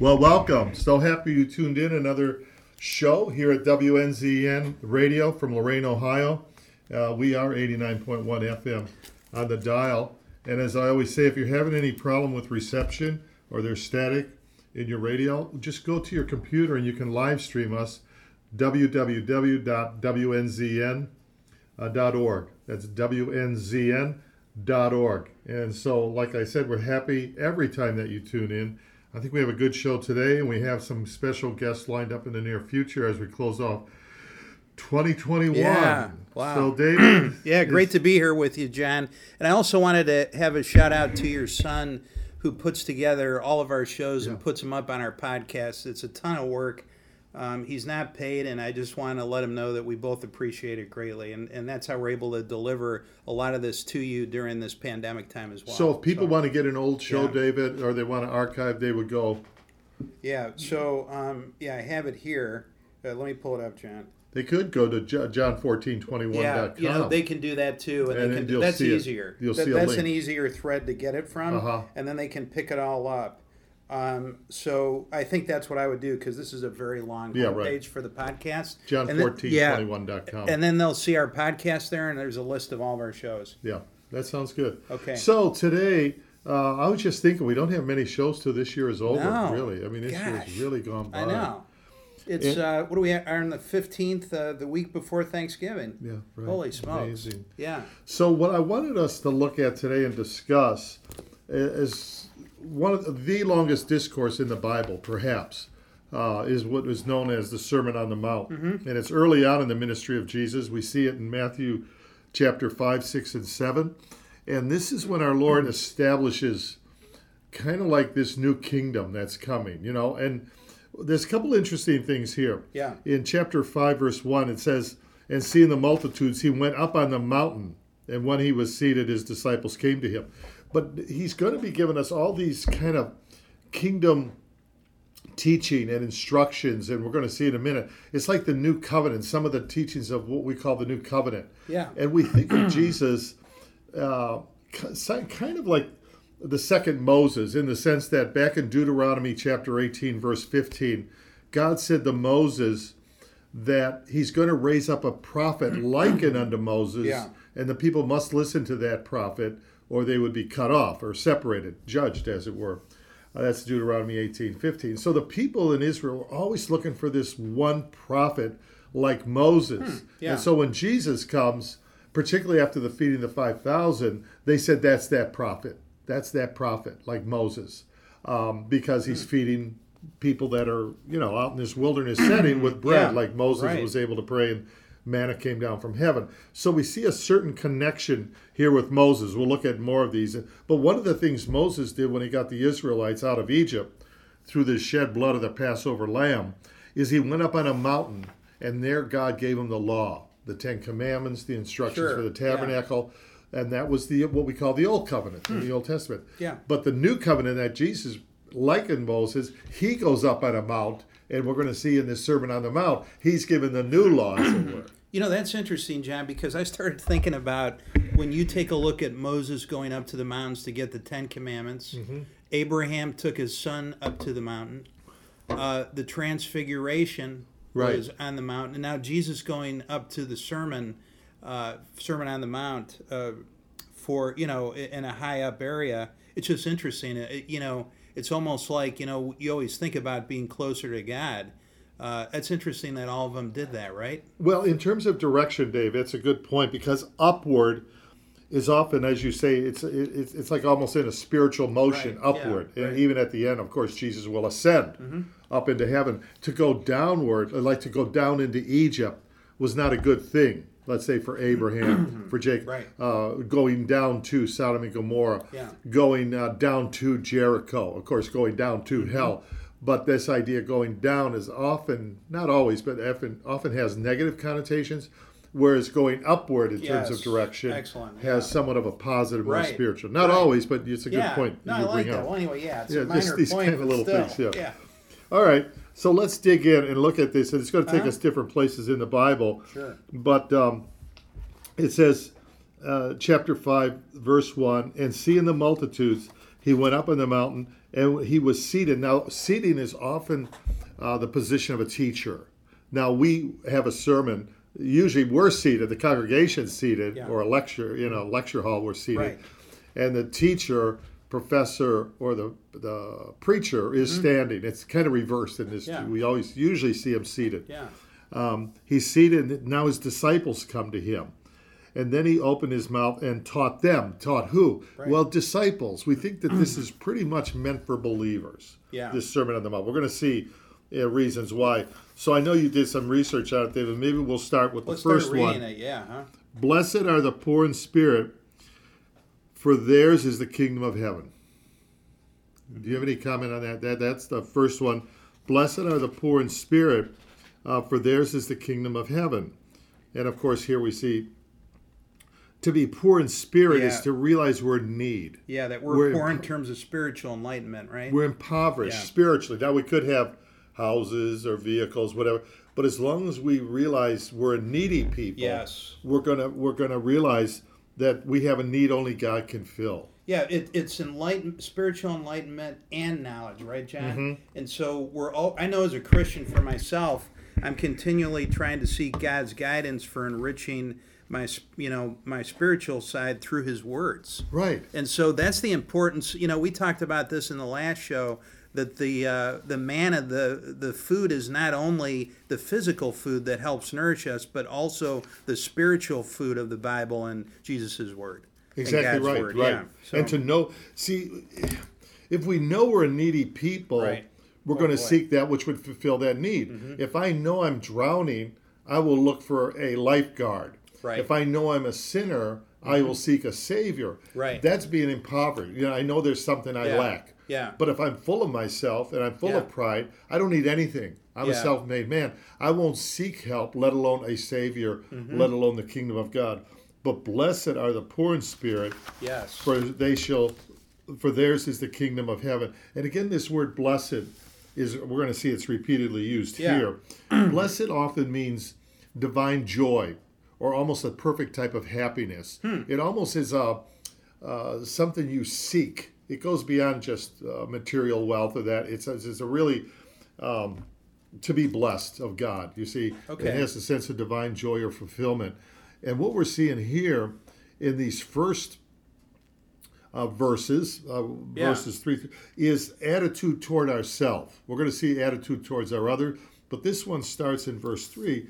Well, welcome. So happy you tuned in. Another show here at WNZN Radio from Lorain, Ohio. Uh, we are 89.1 FM on the dial. And as I always say, if you're having any problem with reception or there's static in your radio, just go to your computer and you can live stream us www.wnzn.org. That's WNZN.org. And so, like I said, we're happy every time that you tune in. I think we have a good show today, and we have some special guests lined up in the near future as we close off 2021. Yeah, wow. So, David. yeah, great to be here with you, John. And I also wanted to have a shout out to your son who puts together all of our shows yeah. and puts them up on our podcast. It's a ton of work. Um, he's not paid, and I just want to let him know that we both appreciate it greatly, and, and that's how we're able to deliver a lot of this to you during this pandemic time as well. So, if people so, want to get an old show, yeah. David, or they want to archive, they would go. Yeah. So, um, yeah, I have it here. Uh, let me pull it up, John. They could go to john1421.com. Yeah, you know, they can do that too, and, and they can. That's easier. You'll that, see that's an easier thread to get it from, uh-huh. and then they can pick it all up. Um, so I think that's what I would do because this is a very long yeah, right. page for the podcast. John1421.com. And then they'll see our podcast there, and there's a list of all of our shows. Yeah, that sounds good. Okay. So today, uh, I was just thinking we don't have many shows till this year is over, no. really. I mean, this Gosh. year's really gone by. I know. It's and, uh, what do we have, are on the fifteenth, uh, the week before Thanksgiving. Yeah, right. Holy smokes! Amazing. Yeah. So what I wanted us to look at today and discuss is one of the longest discourse in the Bible, perhaps, uh, is what is known as the Sermon on the Mount, mm-hmm. and it's early on in the ministry of Jesus. We see it in Matthew chapter five, six, and seven, and this is when our Lord establishes kind of like this new kingdom that's coming, you know, and there's a couple interesting things here. Yeah. In chapter 5, verse 1, it says, And seeing the multitudes, he went up on the mountain, and when he was seated, his disciples came to him. But he's going to be giving us all these kind of kingdom teaching and instructions, and we're going to see in a minute. It's like the new covenant, some of the teachings of what we call the new covenant. Yeah. And we think of Jesus uh, kind of like the second Moses in the sense that back in Deuteronomy chapter 18, verse 15, God said to Moses that he's going to raise up a prophet likened unto Moses, yeah. and the people must listen to that prophet, or they would be cut off or separated, judged, as it were. Uh, that's Deuteronomy 18, 15. So the people in Israel were always looking for this one prophet like Moses. Hmm, yeah. And so when Jesus comes, particularly after the feeding of the 5,000, they said that's that prophet. That's that prophet, like Moses, um, because he's hmm. feeding people that are, you know, out in this wilderness setting with bread, yeah, like Moses right. was able to pray and manna came down from heaven. So we see a certain connection here with Moses. We'll look at more of these. But one of the things Moses did when he got the Israelites out of Egypt through the shed blood of the Passover lamb is he went up on a mountain and there God gave him the law, the Ten Commandments, the instructions sure, for the tabernacle. Yeah and that was the what we call the old covenant in the hmm. Old Testament. Yeah. But the new covenant that Jesus likened Moses, he goes up on a mount, and we're going to see in this Sermon on the Mount, he's given the new law, as it were. You know, that's interesting, John, because I started thinking about when you take a look at Moses going up to the mountains to get the Ten Commandments, mm-hmm. Abraham took his son up to the mountain, uh, the Transfiguration right. was on the mountain, and now Jesus going up to the sermon uh, Sermon on the Mount uh, for you know in a high up area. It's just interesting. It, you know, it's almost like you know you always think about being closer to God. Uh, it's interesting that all of them did that, right? Well, in terms of direction, Dave, it's a good point because upward is often, as you say, it's it's, it's like almost in a spiritual motion right. upward, yeah, and right. even at the end, of course, Jesus will ascend mm-hmm. up into heaven. To go downward, like to go down into Egypt, was not a good thing let's say for Abraham, for Jacob, right. uh, going down to Sodom and Gomorrah, yeah. going uh, down to Jericho, of course, going down to mm-hmm. hell. But this idea going down is often, not always, but often, often has negative connotations, whereas going upward in yes. terms of direction Excellent. has yeah. somewhat of a positive, right. more spiritual. Not right. always, but it's a good yeah. point. No, I like that. Well, anyway, yeah, it's yeah, a minor just these point, kind of little still. things. Yeah. All right. So let's dig in and look at this. And it's going to take uh-huh. us different places in the Bible. Sure. But um, it says, uh, chapter 5, verse 1 And seeing the multitudes, he went up on the mountain, and he was seated. Now, seating is often uh, the position of a teacher. Now, we have a sermon. Usually, we're seated. The congregation's seated, Yeah. or a lecture, you know, lecture hall. We're seated, Right. and the teacher, professor, or the the preacher is standing. It's kind of reversed in this. Mm-hmm. Yeah. We always usually see him seated. Yeah. Um, he's seated. Now his disciples come to him. And then he opened his mouth and taught them. Taught who? Right. Well, disciples. We think that this is pretty much meant for believers. Yeah. This Sermon on the Mount. We're going to see uh, reasons why. So I know you did some research on it, David. Maybe we'll start with Let's the first one. it. Yeah. Huh? Blessed are the poor in spirit, for theirs is the kingdom of heaven. Do you have any comment on that? That that's the first one. Blessed are the poor in spirit, uh, for theirs is the kingdom of heaven. And of course, here we see to be poor in spirit is to realize we're in need. Yeah. That we're, We're- poor in terms of spiritual enlightenment, right? We're impoverished Yeah. spiritually. Now we could have houses or vehicles, whatever, but as long as we realize we're needy people, Yes. we're gonna we're gonna realize that we have a need only God can fill. Yeah, it, it's enlighten, spiritual enlightenment and knowledge, right, John? Mm-hmm. And so we're all. I know as a Christian for myself, I'm continually trying to seek God's guidance for enriching my, you know, my spiritual side through His words. Right. And so that's the importance. You know, we talked about this in the last show that the uh, the manna, the the food is not only the physical food that helps nourish us, but also the spiritual food of the Bible and Jesus' word. Exactly right. word. Right. Yeah. So- And to know, see, if we know we're a needy people, Right. we're Oh, going to. Mm-hmm. seek that which would fulfill that need. If I know I'm drowning, I will look for a lifeguard. Right. Mm-hmm. If I know I'm a sinner, I will seek a savior. Right. That's being impoverished. You know, I know there's something I Yeah. lack. Yeah. But if I'm full of myself and I'm full of pride, I don't need anything. I'm a self-made man. I won't seek help, let alone a savior, Mm-hmm. let alone the kingdom of God. But blessed are the poor in spirit, Yes. for they shall for theirs is the kingdom of heaven and again this word blessed is we're going to see it's repeatedly used Yeah. here blessed often means divine joy or almost a perfect type of happiness Hmm. it almost is a uh, something you seek it goes beyond just uh, material wealth or that it's, a- it's a really um, to be blessed of god you see Okay. it has a sense of divine joy or fulfillment and what we're seeing here in these first uh, verses, uh, Yeah. verses three, is attitude toward ourself. We're going to see attitude towards our other, but this one starts in verse three.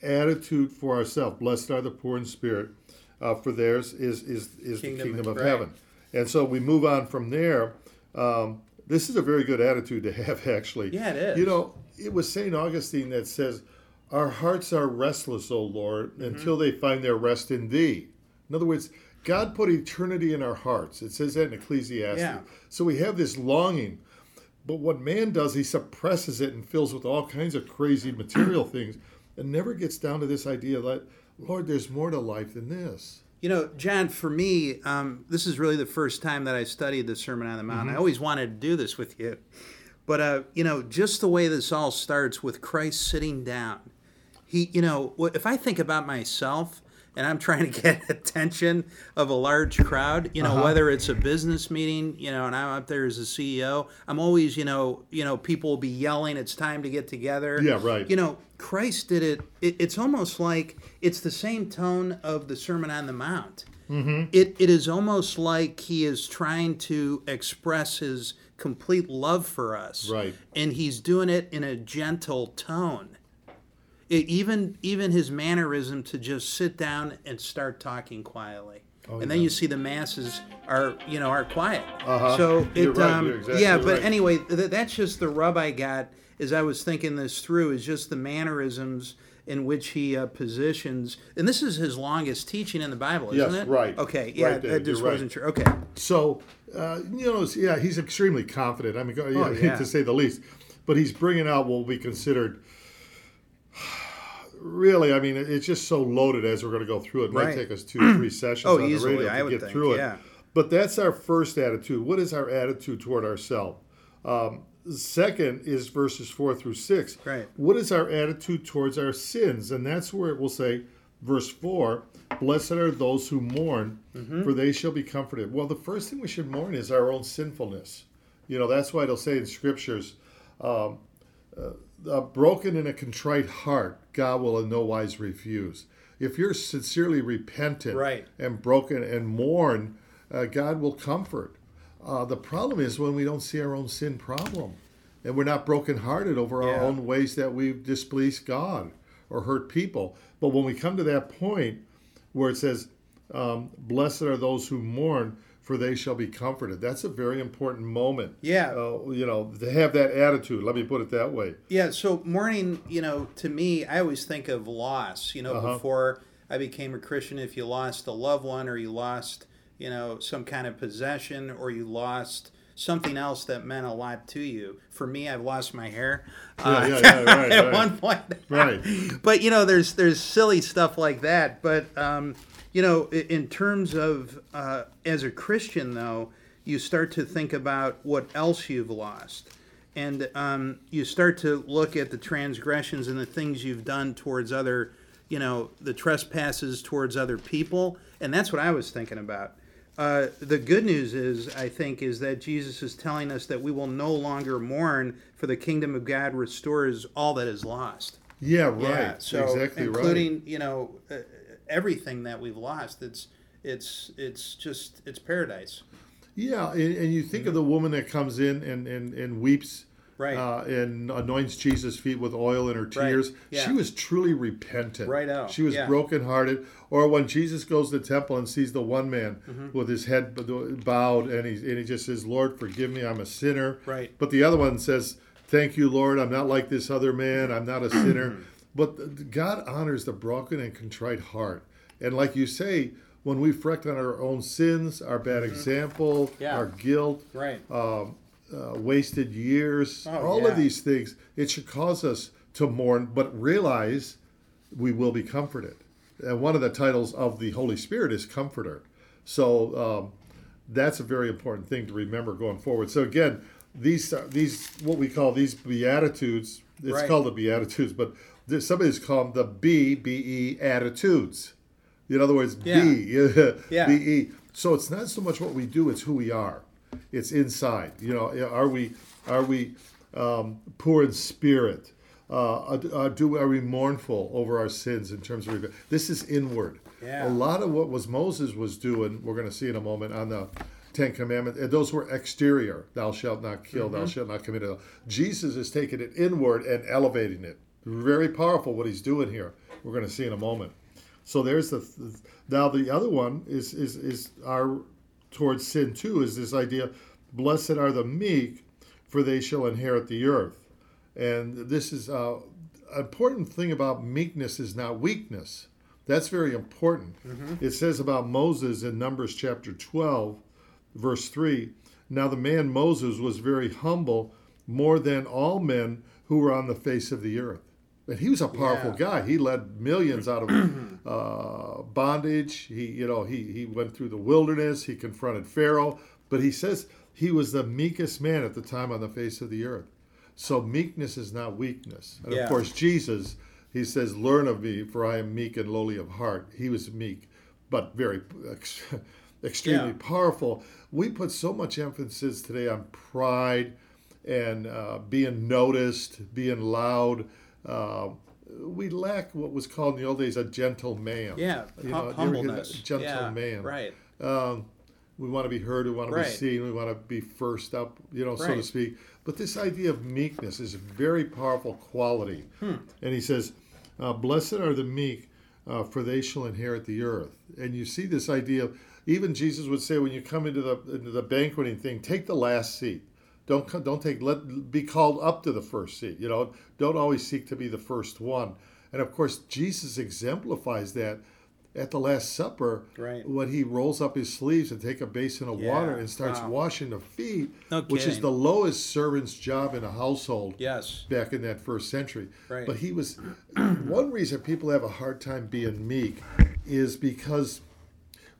Attitude for ourselves. Blessed are the poor in spirit, uh, for theirs is is is Kingdom, the kingdom of right. heaven. And so we move on from there. Um, this is a very good attitude to have, actually. Yeah, it is. You know, it was Saint Augustine that says, "Our hearts are restless, O Lord, Mm-hmm. until they find their rest in Thee." In other words, God put eternity in our hearts. It says that in Ecclesiastes. Yeah. So we have this longing. But what man does, he suppresses it and fills with all kinds of crazy material things and never gets down to this idea that, Lord, there's more to life than this. You know, John, for me, um, this is really the first time that I studied the Sermon on the Mount. I always wanted to do this with you. But, uh, you know, just the way this all starts with Christ sitting down. He, you know, if I think about myself and I'm trying to get attention of a large crowd, you know, Uh-huh. whether it's a business meeting, you know, and I'm up there as a CEO, I'm always, you know, you know, people will be yelling, it's time to get together. Yeah, right. You know, Christ did it, it it's almost like it's the same tone of the Sermon on the Mount. Mm-hmm. It, it is almost like he is trying to express his complete love for us. Right. And he's doing it in a gentle tone. It, even even his mannerism to just sit down and start talking quietly. and then yeah. you see the masses are you know are quiet. Uh-huh. So it right, um, exactly yeah, but right. anyway, th- that's just the rub I got as I was thinking this through is just the mannerisms in which he uh, positions, and this is his longest teaching in the Bible, isn't Yes, it? right. Okay, yeah, Right, I just you're wasn't sure. Okay, So, uh, you know, yeah, he's extremely confident. I mean, yeah, Oh, yeah. to say the least. But he's bringing out what will be considered. Really, I mean, it's just so loaded as we're going to go through it. It might Right. take us two, three sessions Oh, on easily, the radio I to would get think, through it. yeah. But that's our first attitude. What is our attitude toward ourselves? Um, second is verses four through six. Right. What is our attitude towards our sins? And that's where it will say, verse 4 Blessed are those who mourn, Mm-hmm. for they shall be comforted. Well, the first thing we should mourn is our own sinfulness. You know, that's why it'll say in scriptures, um, uh, a broken and a contrite heart, God will in no wise refuse. If you're sincerely repentant Right. and broken and mourn, uh, God will comfort. Uh, the problem is when we don't see our own sin problem and we're not brokenhearted over our Yeah. own ways that we've displeased God or hurt people. But when we come to that point where it says, um, Blessed are those who mourn, for they shall be comforted. That's a very important moment. Yeah. Uh, you know, to have that attitude. Let me put it that way. Yeah, so mourning, you know, to me, I always think of loss. You know, Uh-huh. before I became a Christian, if you lost a loved one or you lost, you know, some kind of possession or you lost something else that meant a lot to you. For me, I've lost my hair. Yeah, yeah, yeah, right, at right. one point. Right. but you know, there's there's silly stuff like that. But um, you know, in terms of uh, as a Christian, though, you start to think about what else you've lost, and um, you start to look at the transgressions and the things you've done towards other, you know, the trespasses towards other people, and that's what I was thinking about. Uh, the good news is, I think, is that Jesus is telling us that we will no longer mourn, for the kingdom of God restores all that is lost. Yeah, right. Yeah, so exactly including right. you know uh, everything that we've lost. It's it's it's just it's paradise. Yeah, and, and you think of the woman that comes in and, and, and weeps Right. uh, and anoints Jesus' feet with oil in her tears. yeah. She was truly repentant. Right out, She was yeah. brokenhearted. Or when Jesus goes to the temple and sees the one man Mm-hmm. with his head bowed and he, and he just says, Lord, forgive me, I'm a sinner. Right. But the other one says, Thank you, Lord, I'm not like this other man, I'm not a sinner. But God honors the broken and contrite heart. And like you say, when we reflect on our own sins, our bad example, Mm-hmm. Yeah. our guilt, Right. um, uh, wasted years, Oh, all yeah. of these things, it should cause us to mourn, but realize we will be comforted. And one of the titles of the Holy Spirit is Comforter. So um, that's a very important thing to remember going forward. So again, these these what we call these beatitudes. It's Right. called the beatitudes, but there's, somebody's called them the B B E attitudes. In other words, Yeah. B Yeah. B E. So it's not so much what we do; it's who we are. It's inside. You know, are we are we um, poor in spirit? Uh, uh, do are we mournful over our sins in terms of? This is inward. Yeah. A lot of what was Moses was doing, we're going to see in a moment on the Ten Commandments. and Those were exterior. Thou shalt not kill. Thou shalt not commit. adultery. Jesus is taking it inward and elevating it. Very powerful what he's doing here. We're going to see in a moment. So there's the now the other one is is is our towards sin too is this idea blessed are the meek for they shall inherit the earth and this is uh, important thing about meekness is not weakness that's very important it says about moses in numbers chapter 12 verse 3 now the man moses was very humble more than all men who were on the face of the earth. And he was a powerful Yeah. guy. He led millions out of uh, bondage. He you know he he went through the wilderness. He confronted pharaoh. But he says he was the meekest man at the time on the face of the earth. So meekness is not weakness. And Yeah. of course jesus he says learn of me for i am meek and lowly of heart. He was meek but very ex- extremely Yeah. powerful we put so much emphasis today on pride and uh, being noticed being loud uh, we lack what was called in the old days a gentle man Yeah. You hum- know, do you ever hear humbleness. Gentle yeah, man. Right. um, we want to be heard, we want to Right. be seen, we want to be first up, you know, so to speak. But this idea of meekness is a very powerful quality. Hmm. And he says, uh, Blessed are the meek, uh, for they shall inherit the earth. And you see this idea of, even Jesus would say, when you come into the into the banqueting thing, take the last seat. Don't don't take let be called up to the first seat. You know, don't always seek to be the first one. And of course, Jesus exemplifies that at the Last Supper Right. when he rolls up his sleeves and take a basin of Yeah, water and starts wow. washing the feet, No which is the lowest servant's job in a household Yes. back in that first century. Right. But he was one reason people have a hard time being meek is because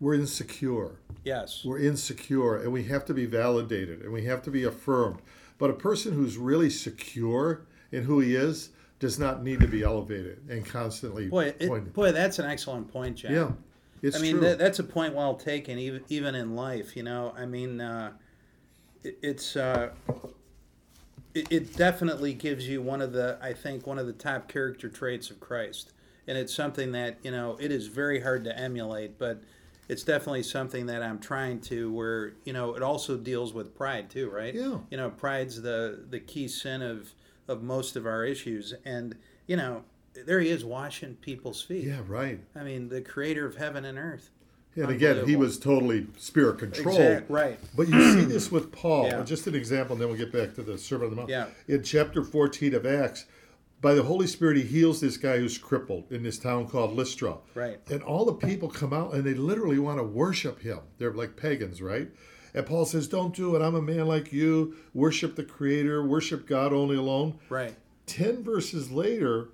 we're insecure. Yes. We're insecure and we have to be validated and we have to be affirmed. But a person who's really secure in who he is does not need to be elevated and constantly Boy, pointed. it, boy, that's an excellent point, John. yeah, it's I mean, that, that's a point well taken, even even in life. You know, I mean, uh, it- it's uh, it, it definitely gives you one of the I think one of the top character traits of Christ, and it's something that you know it is very hard to emulate, but it's definitely something that I'm trying to. Where you know it also deals with pride too, right? Yeah. You know, pride's the the key sin of of most of our issues, and you know there he is washing people's feet. Yeah, right. I mean, the creator of heaven and earth. And again, he was totally spirit controlled. Exact- right. But you see this with Paul. Yeah. Just an example, and then we'll get back to the Sermon on the Mount. Yeah. In chapter 14 of Acts, by the Holy Spirit, he heals this guy who's crippled in this town called Lystra. Right. And all the people come out and they literally want to worship him. They're like pagans, right? And Paul says, Don't do it. I'm a man like you. Worship the Creator. Worship God only alone. Right. 10 verses later,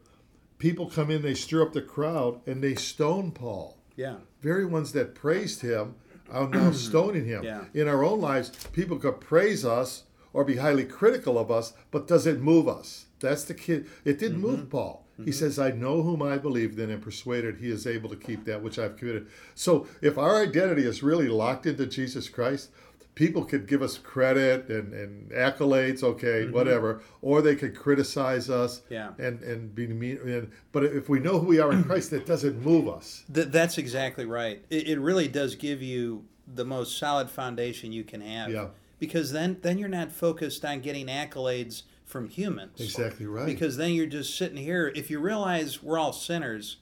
people come in, they stir up the crowd, and they stone Paul Yeah. very ones that praised him are now stoning him. Yeah. In our own lives, people could praise us or be highly critical of us, but does it move us? That's the kid. It didn't Mm-hmm. move Paul. He says, I know whom I believed in and persuaded he is able to keep that which I've committed. So if our identity is really locked into Jesus Christ, people could give us credit and, and accolades, okay, whatever, or they could criticize us Mm-hmm. Yeah. and, and be mean. And, but if we know who we are in Christ, that doesn't move us. Th- that's exactly right. It, it really does give you the most solid foundation you can have. Yeah. Because then, then you're not focused on getting accolades from humans. Exactly right. Because then you're just sitting here. If you realize we're all sinners,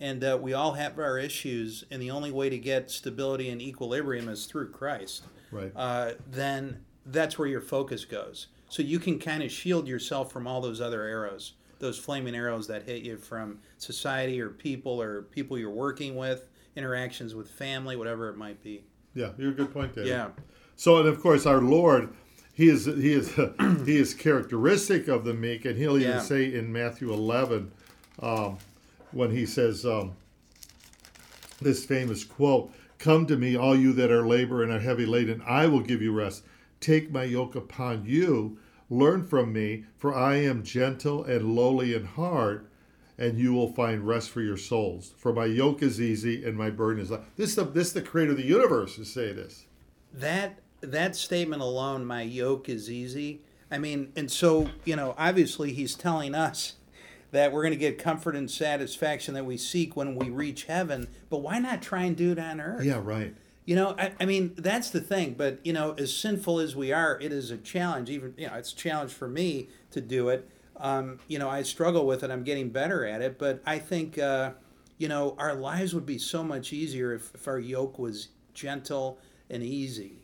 and uh, we all have our issues, and the only way to get stability and equilibrium is through Christ. Right. Uh, then that's where your focus goes. So you can kind of shield yourself from all those other arrows, those flaming arrows that hit you from society or people or people you're working with, interactions with family, whatever it might be. Yeah, you're a good point there. Yeah. So, and of course, our Lord, He is He is He is characteristic of the meek, and He'll even Yeah. say in Matthew 11, um, when He says um, this famous quote: "Come to me, all you that are labor and are heavy laden, I will give you rest. Take my yoke upon you, learn from me, for I am gentle and lowly in heart." And you will find rest for your souls. For my yoke is easy and my burden is light. This is the this is the creator of the universe to say this. that that statement alone my yoke is easy. I mean and so you know obviously he's telling us that we're going to get comfort and satisfaction that we seek when we reach heaven but why not try and do it on earth? Yeah, right. you know I, I mean that's the thing but you know as sinful as we are it is a challenge even you know it's a challenge for me to do it. Um, you know i struggle with it i'm getting better at it but i think uh, you know our lives would be so much easier if, if our yoke was gentle and easy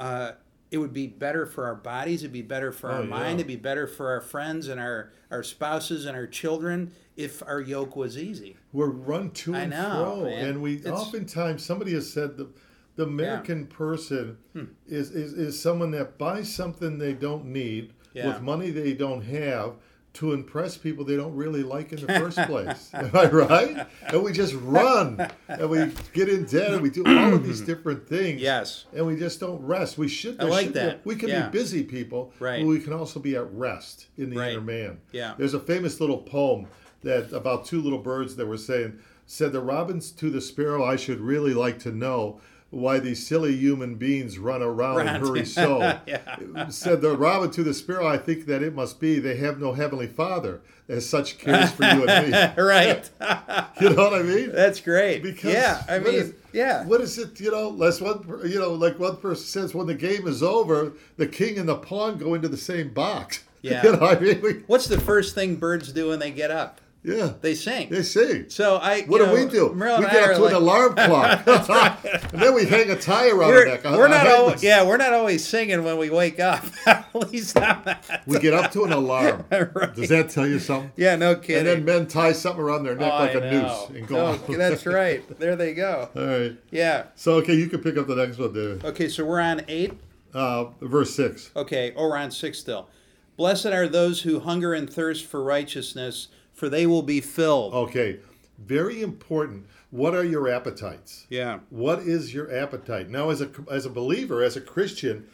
uh, it would be better for our bodies it'd be better for Oh, our yeah. mind it'd be better for our friends and our our spouses and our children if our yoke was easy We're run to and know, fro, man. and we It's- oftentimes somebody has said the the American person Hmm. is, is is someone that buys something they don't need Yeah. with money they don't have to impress people they don't really like in the first place. Am I right? And we just run and we get in debt and we do all of these different things. yes And we just don't rest. We should. I like should that. we can Yeah. be busy people, Right. but we can also be at rest in the Right. inner man. Yeah. There's a famous little poem that about two little birds that were saying, said the robins to the sparrow, I should really like to know why these silly human beings run around and hurry so. Yeah. Said the robin to the sparrow, I think that it must be they have no heavenly father as such cares for you and me. right You know what I mean? That's great. Because yeah, I mean, is- yeah. What is it? You know, less one. You know, like one person says, when the game is over, the king and the pawn go into the same box. Yeah. you know, what I mean, we, What's the first thing birds do when they get up? Yeah, They sing. they sing. so I. What you do know, we do? Marilyn we get up to an alarm clock, and then we hang a tie around our neck. we're I- not always, yeah, we're not always singing when we wake up. At least I'm not. We get up to an alarm. Right. Does that tell you something? Yeah, no kidding. And then men tie something around their neck Oh, like I a know. noose and go No, on. that's right. There they go. All right. Yeah. So okay, you can pick up the next one, David. Okay, so we're on eight. Uh, verse six. Okay, oh, we're on six still. Blessed are those who hunger and thirst for righteousness, for they will be filled. Okay, very important. What are your appetites? Yeah. What is your appetite? Now, as a as a believer, as a Christian,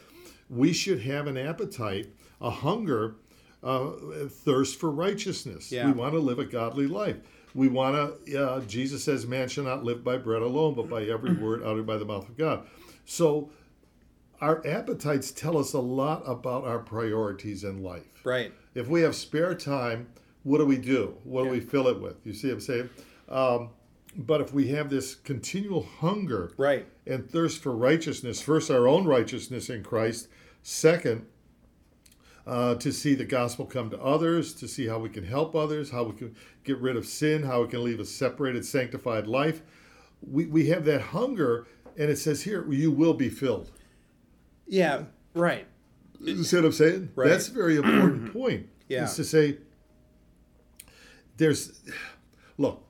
we should have an appetite, a hunger, uh, a thirst for righteousness. Yeah. We want to live a godly life. We want to. Uh, Jesus says, "Man shall not live by bread alone, but by every word uttered by the mouth of God." So, our appetites tell us a lot about our priorities in life. Right. If we have spare time, what do we do? What do we fill it with? You see what I'm saying? Um, but if we have this continual hunger Right. and thirst for righteousness, first our own righteousness in Christ, second, uh, to see the gospel come to others, to see how we can help others, how we can get rid of sin, how we can live a separated, sanctified life. We, we have that hunger, and it says here, you will be filled. Yeah. Right. You see what I'm saying? Right. That's a very important point. Yeah. Is to say, there's, look,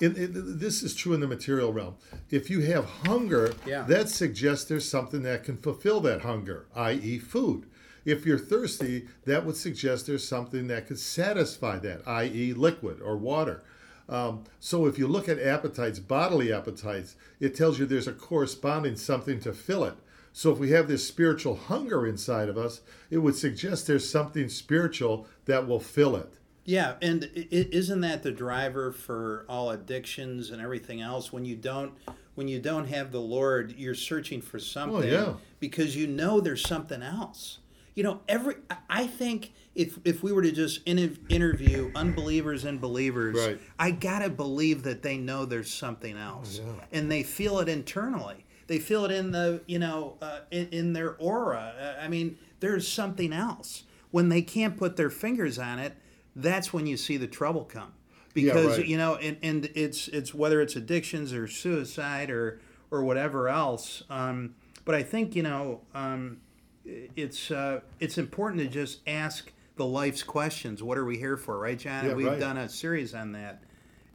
in, in, this is true in the material realm. If you have hunger, Yeah. that suggests there's something that can fulfill that hunger, i.e., food. If you're thirsty, that would suggest there's something that could satisfy that, i.e., liquid or water. Um, so if you look at appetites, bodily appetites, it tells you there's a corresponding something to fill it. So if we have this spiritual hunger inside of us, it would suggest there's something spiritual that will fill it. Yeah, and isn't that the driver for all addictions and everything else? When you don't, when you don't have the Lord, you're searching for something yeah. because you know there's something else. You know, every I- think if if we were to just in, interview unbelievers and believers, Right. I gotta believe that they know there's something else, Oh, yeah. and they feel it internally. They feel it in the you know uh, in, in their aura. Uh, I mean, there's something else. When they can't put their fingers on it, that's when you see the trouble come. Because right. you know, and, and it's it's whether it's addictions or suicide or or whatever else. Um, but I think you know um, it's uh, it's important to just ask the life's questions. What are we here for, right, John? Yeah, We've right. done a series on that,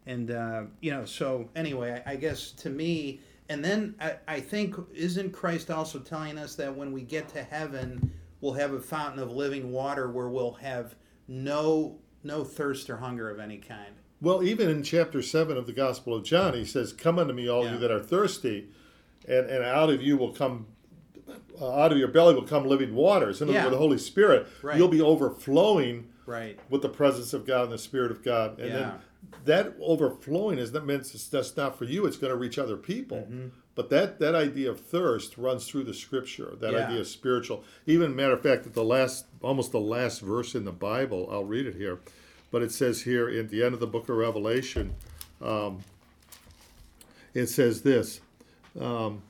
and uh, you know. So anyway, I, I guess to me, and then I, I think isn't Christ also telling us that when we get to heaven, we'll have a fountain of living water where we'll have no no thirst or hunger of any kind. Well, even in chapter 7 of the Gospel of John, he says, Come unto me, all Yeah. you that are thirsty, and, and out of you will come, uh, out of your belly will come living waters. And Yeah. words, the Holy Spirit, Right. you'll be overflowing Right. with the presence of God and the Spirit of God. And Yeah. then that overflowing is that means it's that's not for you, it's going to reach other people. Mm-hmm. But that, that idea of thirst runs through the scripture, that Yeah. idea of spiritual. Even matter of fact, at the last almost the last verse in the Bible, I'll read it here. But it says here at the end of the book of Revelation, um, it says this, um,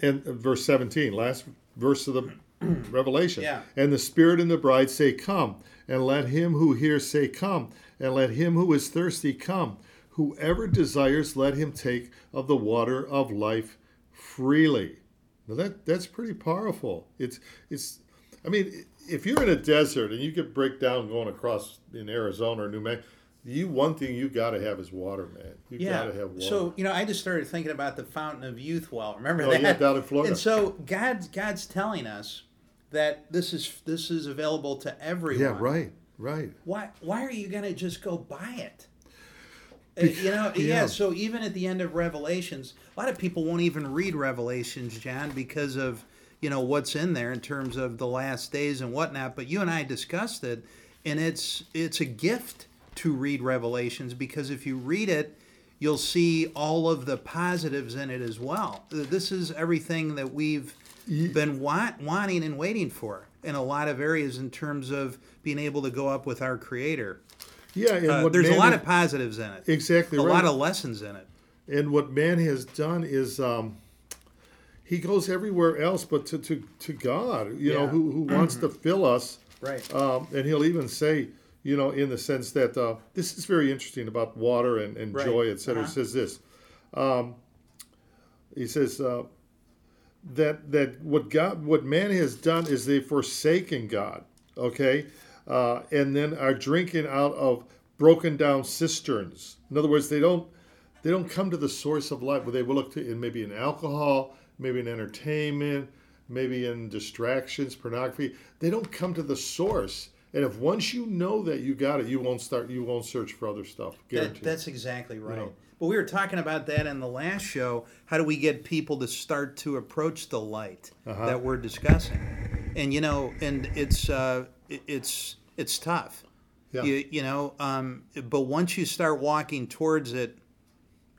in verse 17, last verse of the Revelation. Yeah. And the Spirit and the bride say, Come. And let him who hears say, Come. And let him who is thirsty come. Whoever desires, let him take of the water of life freely. Now that that's pretty powerful. It's it's. I mean, if you're in a desert and you could break down going across in Arizona or New Mexico, you one thing you got to have is water, man. You Yeah. got to have water. So you know, I just started thinking about the fountain of youth well. Remember Oh, that? yeah, down in Florida. And so God's God's telling us that this is this is available to everyone. yeah, right, right. Why why are you gonna just go buy it? Uh, you know, yeah. yeah. So even at the end of Revelations, a lot of people won't even read Revelations, John, because of you know what's in there in terms of the last days and whatnot. But you and I discussed it, and it's it's a gift to read Revelations because if you read it, you'll see all of the positives in it as well. This is everything that we've been want, wanting and waiting for in a lot of areas in terms of being able to go up with our Creator. Yeah, and Uh, there's a lot of positives in it. exactly A right. lot of lessons in it. And what man has done is um, he goes everywhere else but to, to, to God, you know, who, who wants to fill us. Right. Um, and he'll even say, you know, in the sense that uh, this is very interesting about water and, and Right. joy, etc. Uh-huh. He says this. Um, he says uh, that that what God, what man has done is they've forsaken God. Okay, uh, and then are drinking out of broken down cisterns. In other words, they don't they don't come to the source of life. But they will look to in maybe in alcohol, maybe in entertainment, maybe in distractions, pornography. They don't come to the source. And if once you know that you got it, you won't start. You won't search for other stuff. That, Guaranteed. that's exactly right. know. But we were talking about that in the last show. How do we get people to start to approach the light Uh-huh. that we're discussing? And you know, and it's uh, it's it's tough. Yeah. You you know, um, but once you start walking towards it,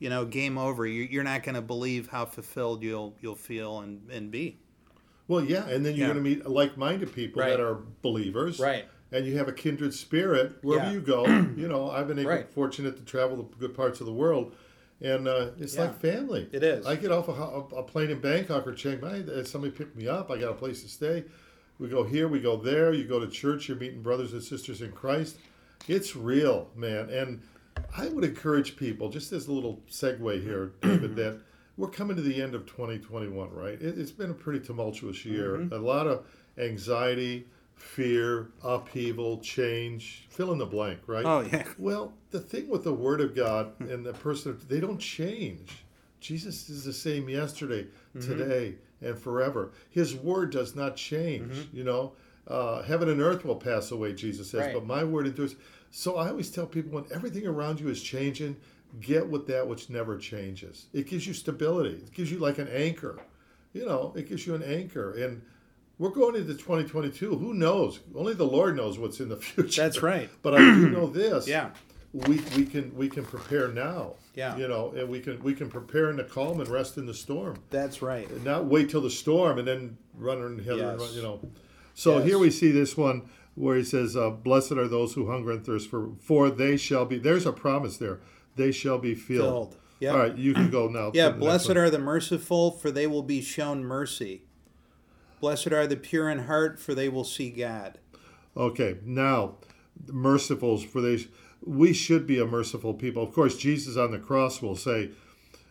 you know, game over. You, you're not going to believe how fulfilled you'll you'll feel and and be. Well, yeah, and then you're Yeah. going to meet like-minded people Right. that are believers, Right. And you have a kindred spirit wherever Yeah. you go. you know, I've been able, Right. fortunate to travel to good parts of the world, and uh, it's Yeah. like family. It is. I get off a, a plane in Bangkok or Chiang Mai, somebody picked me up. I got a place to stay. We go here, we go there. You go to church, you're meeting brothers and sisters in Christ. It's real, man. And I would encourage people, just as a little segue here, David, that we're coming to the end of 2021, right? It, it's been a pretty tumultuous year. Mm-hmm. A lot of anxiety, fear, upheaval, change. Fill in the blank, right? Oh yeah. Well, the thing with the Word of God and the person, they don't change. Jesus is the same yesterday, today, and forever. His Word does not change. You know, uh, heaven and earth will pass away, Jesus says, Right. but my Word endures. So I always tell people when everything around you is changing, get with that which never changes. It gives you stability. It gives you like an anchor. You know, it gives you an anchor. And we're going into 2022. Who knows? Only the Lord knows what's in the future. That's right. But I do know this. Yeah. We, we can we can prepare now. Yeah. You know, and we can we can prepare in the calm and rest in the storm. That's right. And not wait till the storm and then run and hither, and Yes. run, you know. So Yes. here we see this one where he says, uh, "Blessed are those who hunger and thirst for, for they shall be." There's a promise there. They shall be filled. Filled. Yeah. All right, you can go now. Yeah, blessed are the merciful, for they will be shown mercy. Blessed are the pure in heart, for they will see God. Okay, now mercifuls for they. We should be a merciful people. Of course, Jesus on the cross will say,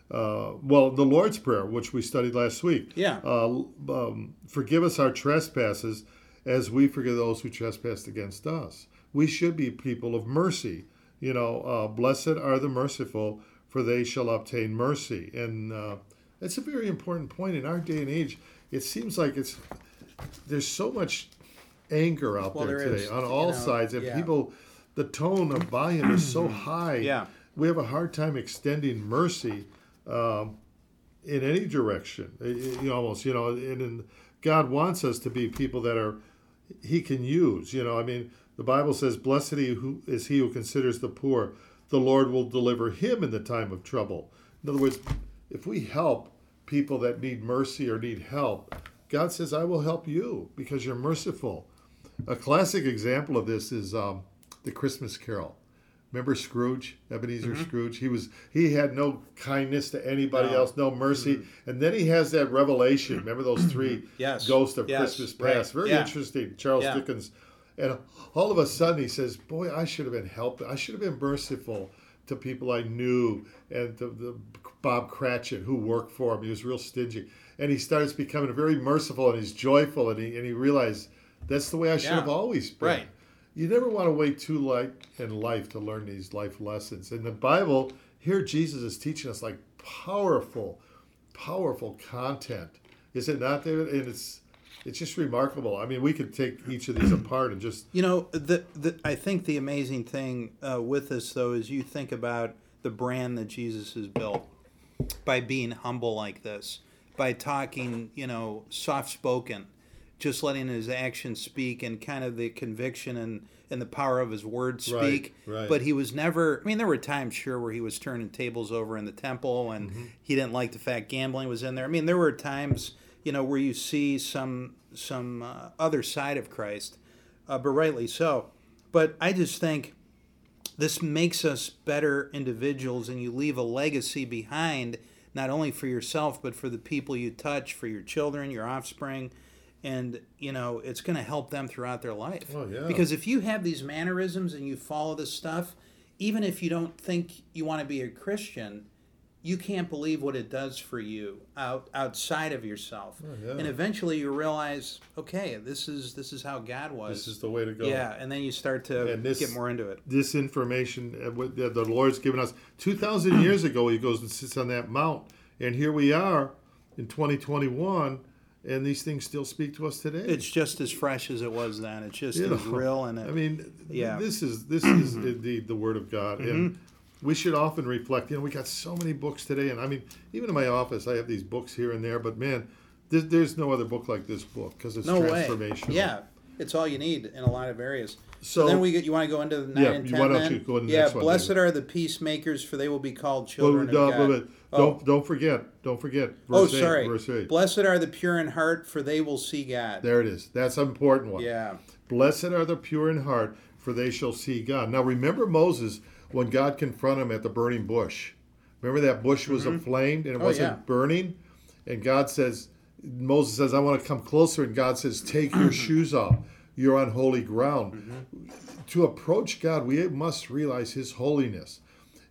uh, well, the Lord's Prayer, which we studied last week. Yeah. Uh, um, forgive us our trespasses, as we forgive those who trespass against us. We should be people of mercy. You know, uh, blessed are the merciful, for they shall obtain mercy. And uh, that's a very important point in our day and age. It seems like it's there's so much anger out Well, there, there today is, on all know, sides, and yeah. people, the tone of volume is so high. Yeah. we have a hard time extending mercy um, in any direction. You almost, you know, and, and God wants us to be people that are He can use. You know, I mean, the Bible says, "Blessed is he who considers the poor; the Lord will deliver him in the time of trouble." In other words, if we help people that need mercy or need help, God says, "I will help you because you're merciful." A classic example of this is um, the Christmas Carol. Remember Scrooge, Ebenezer Scrooge? He was he had no kindness to anybody Mm-hmm. No. else, no mercy, and then he has that revelation. Remember those three Yes. ghosts of Yes. Christmas Right. past? Very Yeah. interesting. Charles Yeah. Dickens, and all of a sudden he says, "Boy, I should have been helped. I should have been merciful to people I knew, and to the Bob Cratchit who worked for him. He was real stingy, and he starts becoming very merciful and he's joyful, and he and he realized that's the way I should Yeah. have always been. Right. You never want to wait too late in life to learn these life lessons. In the Bible, here Jesus is teaching us like powerful, powerful content. Is it not, David? And it's it's just remarkable. I mean, we could take each of these apart and just You know, the, the I think the amazing thing uh, with this though is you think about the brand that Jesus has built by being humble like this, by talking, you know, soft spoken, just letting his actions speak and kind of the conviction and and the power of his words Right, speak. right. But he was never. I mean, there were times sure where he was turning tables over in the temple and Mm-hmm. he didn't like the fact gambling was in there. I mean, there were times you know where you see some some uh, other side of Christ uh, but rightly so. But I just think this makes us better individuals, and you leave a legacy behind, not only for yourself, but for the people you touch, for your children, your offspring. And, you know, it's going to help them throughout their life. Oh, yeah. Because if you have these mannerisms and you follow this stuff, even if you don't think you want to be a Christian, you can't believe what it does for you out outside of yourself. Oh, yeah. And eventually you realize, okay, this is this is how God was. this is the way to go. Yeah, and then you start to this- get more into it. This information uh, that the Lord's given us two thousand years ago. He goes and sits on that mount, and here we are in 2021, and these things still speak to us today. It's just as fresh as it was then. It's just You as know, real and it, I mean, Yeah. this is this is indeed the word of God, and Mm-hmm. we should often reflect. You know, we got so many books today, and I mean, even in my office, I have these books here and there. But man, there's, there's no other book like this book because it's no way. transformational. Yeah, It's all you need in a lot of areas. So- then we get, you want to go into the nine Yeah, and ten. why don't then? you go into the yeah, next one, blessed are the peacemakers, for they will be called Well, children no, of God. wait, wait. Oh. Don't don't forget. Don't forget. Oh, Verse eight, sorry. Verse eight. Blessed are the pure in heart, for they will see God. There it is. That's an important one. Yeah. Blessed are the pure in heart, for they shall see God. Now remember Moses when God confronted him at the burning bush. Remember that bush was mm-hmm. aflamed and it Oh, wasn't yeah. burning? And God says, Moses says, I want to come closer. And God says, Take your shoes off. You're on holy ground. Mm-hmm. To approach God, we must realize his holiness.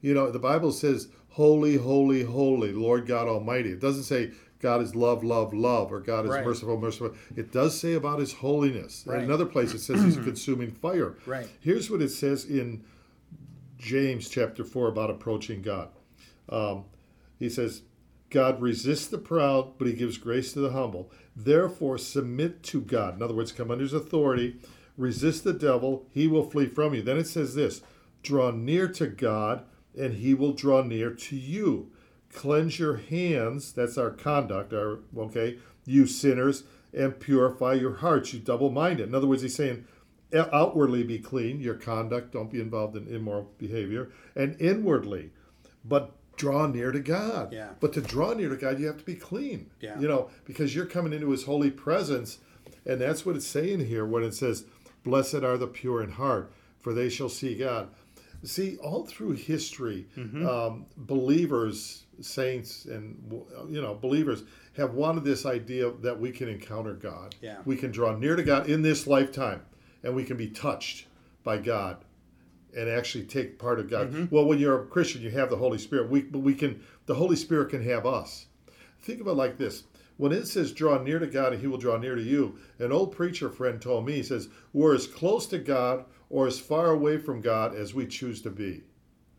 You know, the Bible says, Holy, holy, holy, Lord God Almighty. It doesn't say God is love, love, love, or God is Right. merciful, merciful. It does say about his holiness. Right. In another place, it says he's a consuming fire. Right. Here's what it says in James chapter 4 about approaching God. Um, he says, God resists the proud, but he gives grace to the humble. Therefore, submit to God. In other words, come under his authority. Resist the devil, he will flee from you. Then it says this draw near to God, and he will draw near to you. Cleanse your hands, that's our conduct, our okay, you sinners, and purify your hearts, you double minded. In other words, he's saying, outwardly be clean, your conduct, don't be involved in immoral behavior, and inwardly, but draw near to God. Yeah. But to draw near to God, you have to be clean. Yeah. You know, because you're coming into his holy presence, and that's what it's saying here when it says, Blessed are the pure in heart, for they shall see God. See, all through history, Mm-hmm. um, believers, saints, and you know, believers have wanted this idea that we can encounter God. Yeah. We can draw near to God in this lifetime, and we can be touched by God, and actually take part of God. Mm-hmm. Well, when you're a Christian, you have the Holy Spirit. We, but we can, the Holy Spirit can have us. Think of it like this. When it says draw near to God and he will draw near to you, an old preacher friend told me, he says, we're as close to God or as far away from God as we choose to be.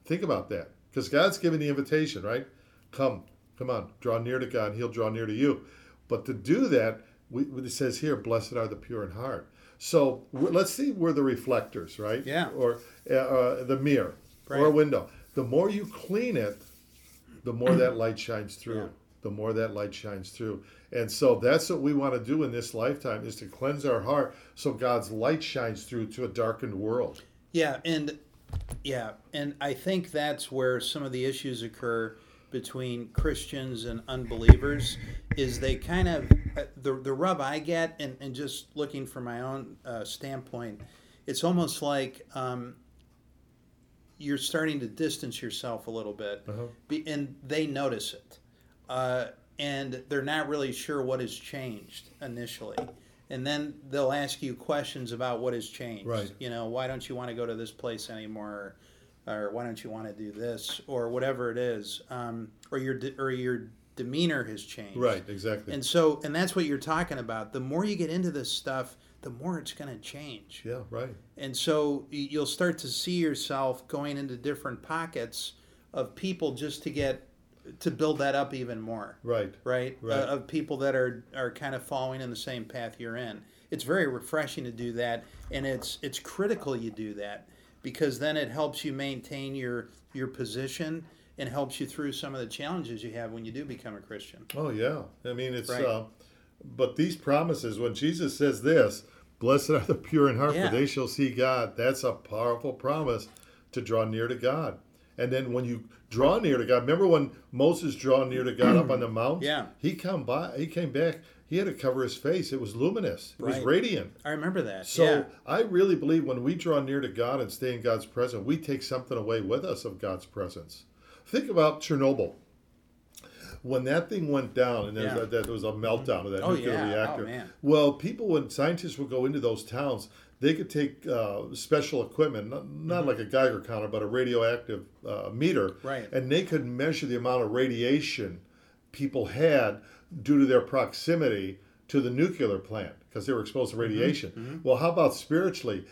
Think about that. Because God's giving the invitation, right? Come, come on, draw near to God and he'll draw near to you. But to do that, we, it says here, blessed are the pure in heart. So let's see, we're the reflectors, right? Yeah. Or uh, uh, the mirror or a window. The more you clean it, the more that light shines through. Yeah. The more that light shines through. And so that's what we want to do in this lifetime is to cleanse our heart so God's light shines through to a darkened world. Yeah, and yeah, and I think that's where some of the issues occur between Christians and unbelievers is they kind of uh, the the rub I get and, and just looking from my own uh, standpoint, it's almost like um, you're starting to distance yourself a little bit, Uh-huh. be, and they notice it, uh, and they're not really sure what has changed initially. And then they'll ask you questions about what has changed. Right. You know, why don't you want to go to this place anymore? Or why don't you want to do this? Or whatever it is. Um, or your de- or your demeanor has changed. Right, exactly. And so, and that's what you're talking about. The more you get into this stuff, the more it's going to change. yeah, right. And so you'll start to see yourself going into different pockets of people just to get to build that up even more Right. right? Right. Uh, of people that are are kind of following in the same path you're in. It's very refreshing to do that, and it's it's critical you do that because then it helps you maintain your your position and helps you through some of the challenges you have when you do become a Christian. Oh yeah. I mean it's Right. uh but these promises when Jesus says this, blessed are the pure in heart Yeah. for they shall see God, that's a powerful promise to draw near to God. And then when you draw near to God, remember when Moses draw near to God up on the mount? Yeah. He come by he came back, he had to cover his face. It was luminous. It was radiant. I remember that. So yeah. I really believe when we draw near to God and stay in God's presence, we take something away with us of God's presence. Think about Chernobyl. When that thing went down and there, Yeah. was, that, there was a meltdown of that Oh, nuclear yeah. Oh, reactor. man. Well, people, when scientists would go into those towns, they could take uh, special equipment, not, not like a Geiger counter, but a radioactive uh, meter, Mm-hmm. Right. and they could measure the amount of radiation people had due to their proximity to the nuclear plant because they were exposed to Mm-hmm. radiation. Well, how about spiritually?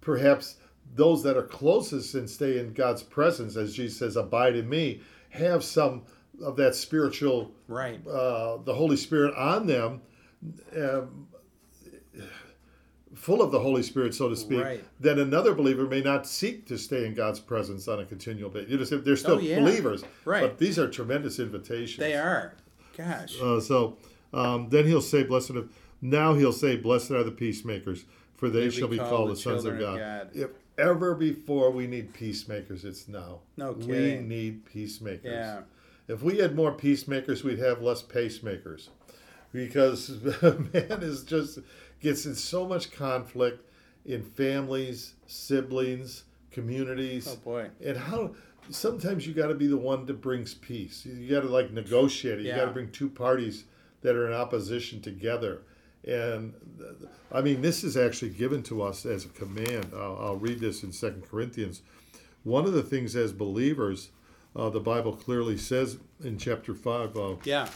Perhaps those that are closest and stay in God's presence, as Jesus says, abide in me, have some of that spiritual, right. uh, the Holy Spirit on them, um, full of the Holy Spirit, so to speak. Right. Then another believer may not seek to stay in God's presence on a continual basis. You know, they're still Oh, yeah. believers, Right. but these are tremendous invitations. They are. Gosh. Uh, so um, then he'll say, "Blessed." Are, now he'll say, "Blessed are the peacemakers, for they shall be called the sons of God. God. If ever before we need peacemakers, it's now. No kidding. We need peacemakers. Yeah. If we had more peacemakers, we'd have less pacemakers. Because man is just gets in so much conflict in families, siblings, communities. Oh boy. And how sometimes you got to be the one that brings peace. You got to like negotiate it. You got to bring two parties that are in opposition together. And I mean, this is actually given to us as a command. I'll, I'll read this in Second Corinthians. One of the things as believers, uh, the Bible clearly says in chapter five of Yeah.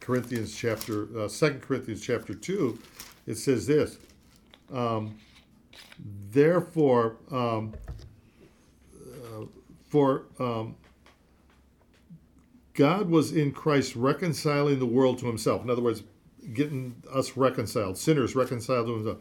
Corinthians chapter uh, Second Corinthians chapter two, it says this. Um, Therefore, um, uh, for um, God was in Christ reconciling the world to Himself. In other words, getting us reconciled, sinners reconciled to Himself,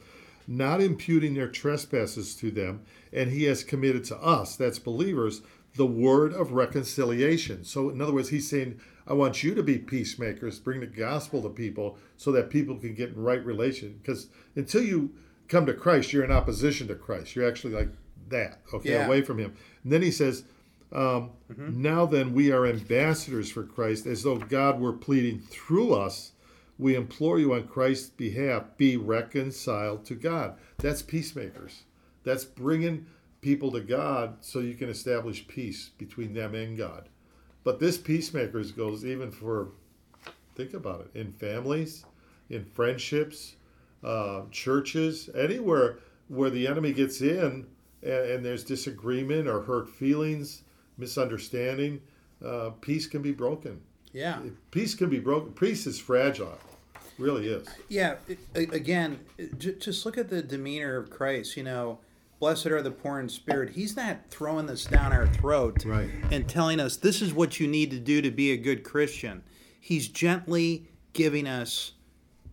not imputing their trespasses to them, and He has committed to us, that's believers, the word of reconciliation. So, in other words, He's saying, I want you to be peacemakers, bring the gospel to people so that people can get in right relation. Because until you come to Christ, you're in opposition to Christ. You're actually like that, okay, Yeah. away from Him. And then He says, um, Now then, we are ambassadors for Christ, as though God were pleading through us. We implore you on Christ's behalf, be reconciled to God. That's peacemakers. That's bringing people to God so you can establish peace between them and God. But this peacemakers goes even for, think about it, in families, in friendships, uh, churches, anywhere where the enemy gets in and, and there's disagreement or hurt feelings, misunderstanding, uh, peace can be broken. Yeah. Peace can be broken. Peace is fragile, really is. Yeah. it- Again, it- ju- just look at the demeanor of Christ. You know, blessed are the poor in spirit. He's not throwing this down our throat Right. and telling us this is what you need to do to be a good Christian. He's gently giving us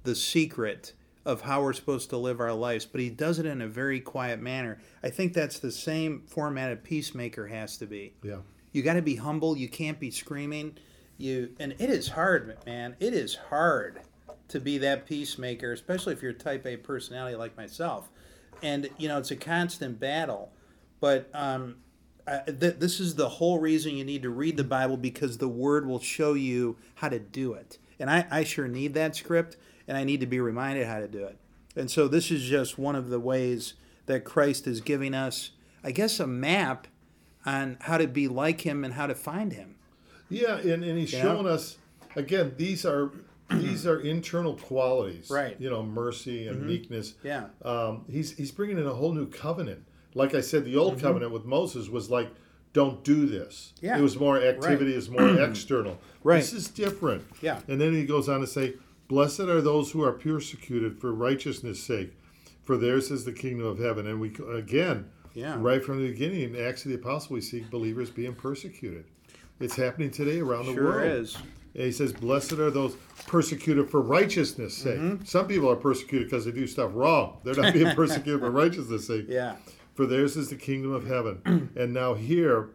the secret of how we're supposed to live our lives, but he does it in a very quiet manner. I think that's the same format a peacemaker has to be. Yeah. You got to be humble. You can't be screaming. You and it is hard, man. It is hard to be that peacemaker, especially if you're a type A personality like myself. And you know, it's a constant battle. But um, I, th- this is the whole reason you need to read the Bible because the Word will show you how to do it. And I, I sure need that script, and I need to be reminded how to do it. And so this is just one of the ways that Christ is giving us, I guess, a map on how to be like Him and how to find Him. Yeah, and, and he's Yeah. showing us again. These are these are internal qualities, Right. Mm-hmm. You know, mercy and meekness. Yeah. Um, he's he's bringing in a whole new covenant. Like I said, the old covenant with Moses was like, "Don't do this." Mm-hmm. Yeah. It was more activity. It was more external. Right. This is different. Yeah. And then he goes on to say, "Blessed are those who are persecuted for righteousness' sake, for theirs is the kingdom of heaven." And we again, Yeah. right from the beginning in Acts of the Apostle, we see believers being persecuted. It's happening today around the Sure world. is. And he says, Blessed are those persecuted for righteousness' sake. Mm-hmm. Some people are persecuted because they do stuff wrong. They're not being persecuted for righteousness' sake. Yeah. For theirs is the kingdom of heaven. and now, here,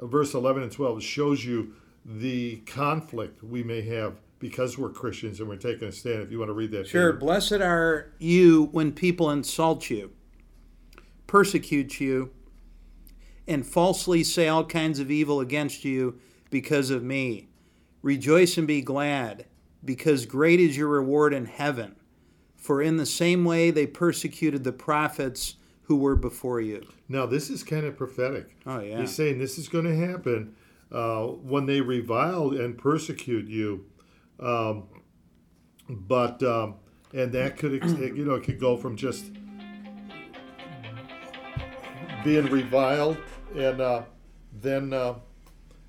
verse 11 and 12 shows you the conflict we may have because we're Christians and we're taking a stand. If you want to read that. Sure. David. Blessed are you when people insult you, persecute you, and falsely say all kinds of evil against you because of me. Rejoice and be glad, because great is your reward in heaven. For in the same way they persecuted the prophets who were before you. Now, this is kind of prophetic. Oh, yeah. He's saying this is going to happen uh, when they revile and persecute you. Um, but, um, and that could, ex- you know, it could go from just being reviled and uh, then, uh,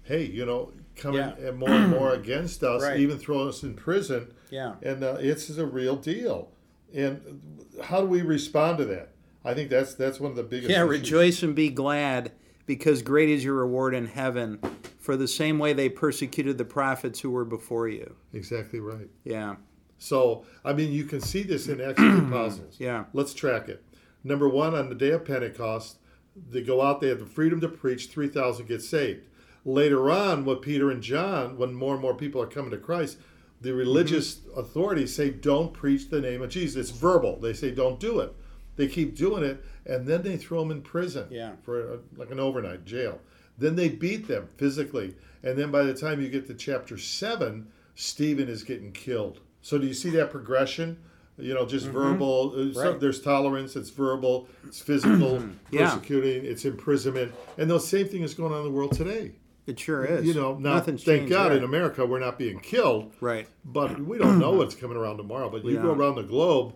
hey, you know, coming Yeah. and more and more against us, Right. even throw us in prison. Yeah. And uh, it's a real deal. And how do we respond to that? I think that's that's one of the biggest. Yeah, issues. rejoice and be glad, because great is your reward in heaven. For the same way they persecuted the prophets who were before you. Exactly right. Yeah. So, I mean, you can see this in Acts of the Apostles. Yeah. Let's track it. Number one, on the day of Pentecost, they go out, they have the freedom to preach, 3,000 get saved. Later on, with Peter and John, when more and more people are coming to Christ, The religious authorities say don't preach the name of Jesus. It's verbal. They say don't do it. They keep doing it, and then they throw them in prison Yeah. for uh like an overnight jail. Then they beat them physically, and then by the time you get to chapter seven, Stephen is getting killed. So do you see that progression? You know, just verbal. uh, so- there's tolerance. It's verbal. It's physical. Yeah. Persecuting. It's imprisonment, and the same thing is going on in the world today. It sure is. You know, now, nothing's thank God there. in America we're not being killed, Right. but we don't know what's coming around tomorrow. But you go around the globe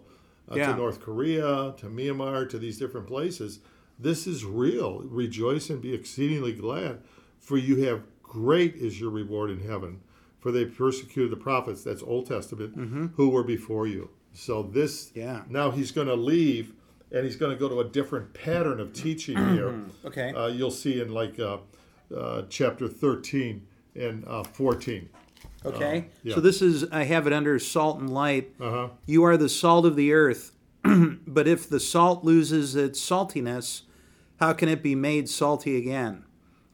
uh, Yeah. to North Korea, to Myanmar, to these different places. This is real. Rejoice and be exceedingly glad, for you have great is your reward in heaven. For they persecuted the prophets, that's Old Testament, who were before you. So this, Mm-hmm. Yeah. now he's going to leave and he's going to go to a different pattern of teaching here. Okay. Uh, you'll see in like uh, uh, chapter 13 and uh, 14. Okay. yeah. So this is I have it under salt and light. Uh-huh. You are the salt of the earth. but if the salt loses its saltiness, how can it be made salty again?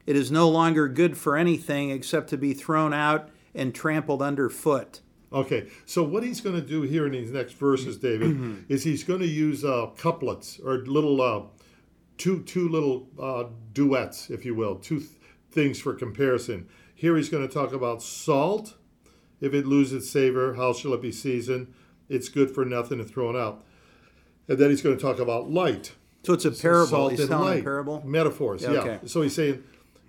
It is no longer good for anything except to be thrown out and trampled underfoot. Okay, so what he's going to do here in these next verses, David, is he's going to use uh, couplets or little uh, two two little uh, duets, if you will, two th- things for comparison. Here he's going to talk about salt. If it loses its savor, how shall it be seasoned? It's good for nothing and thrown out. And then he's going to talk about light. So it's a parable. He's telling light. a parable. Metaphors, Yeah, yeah. okay. So he's saying,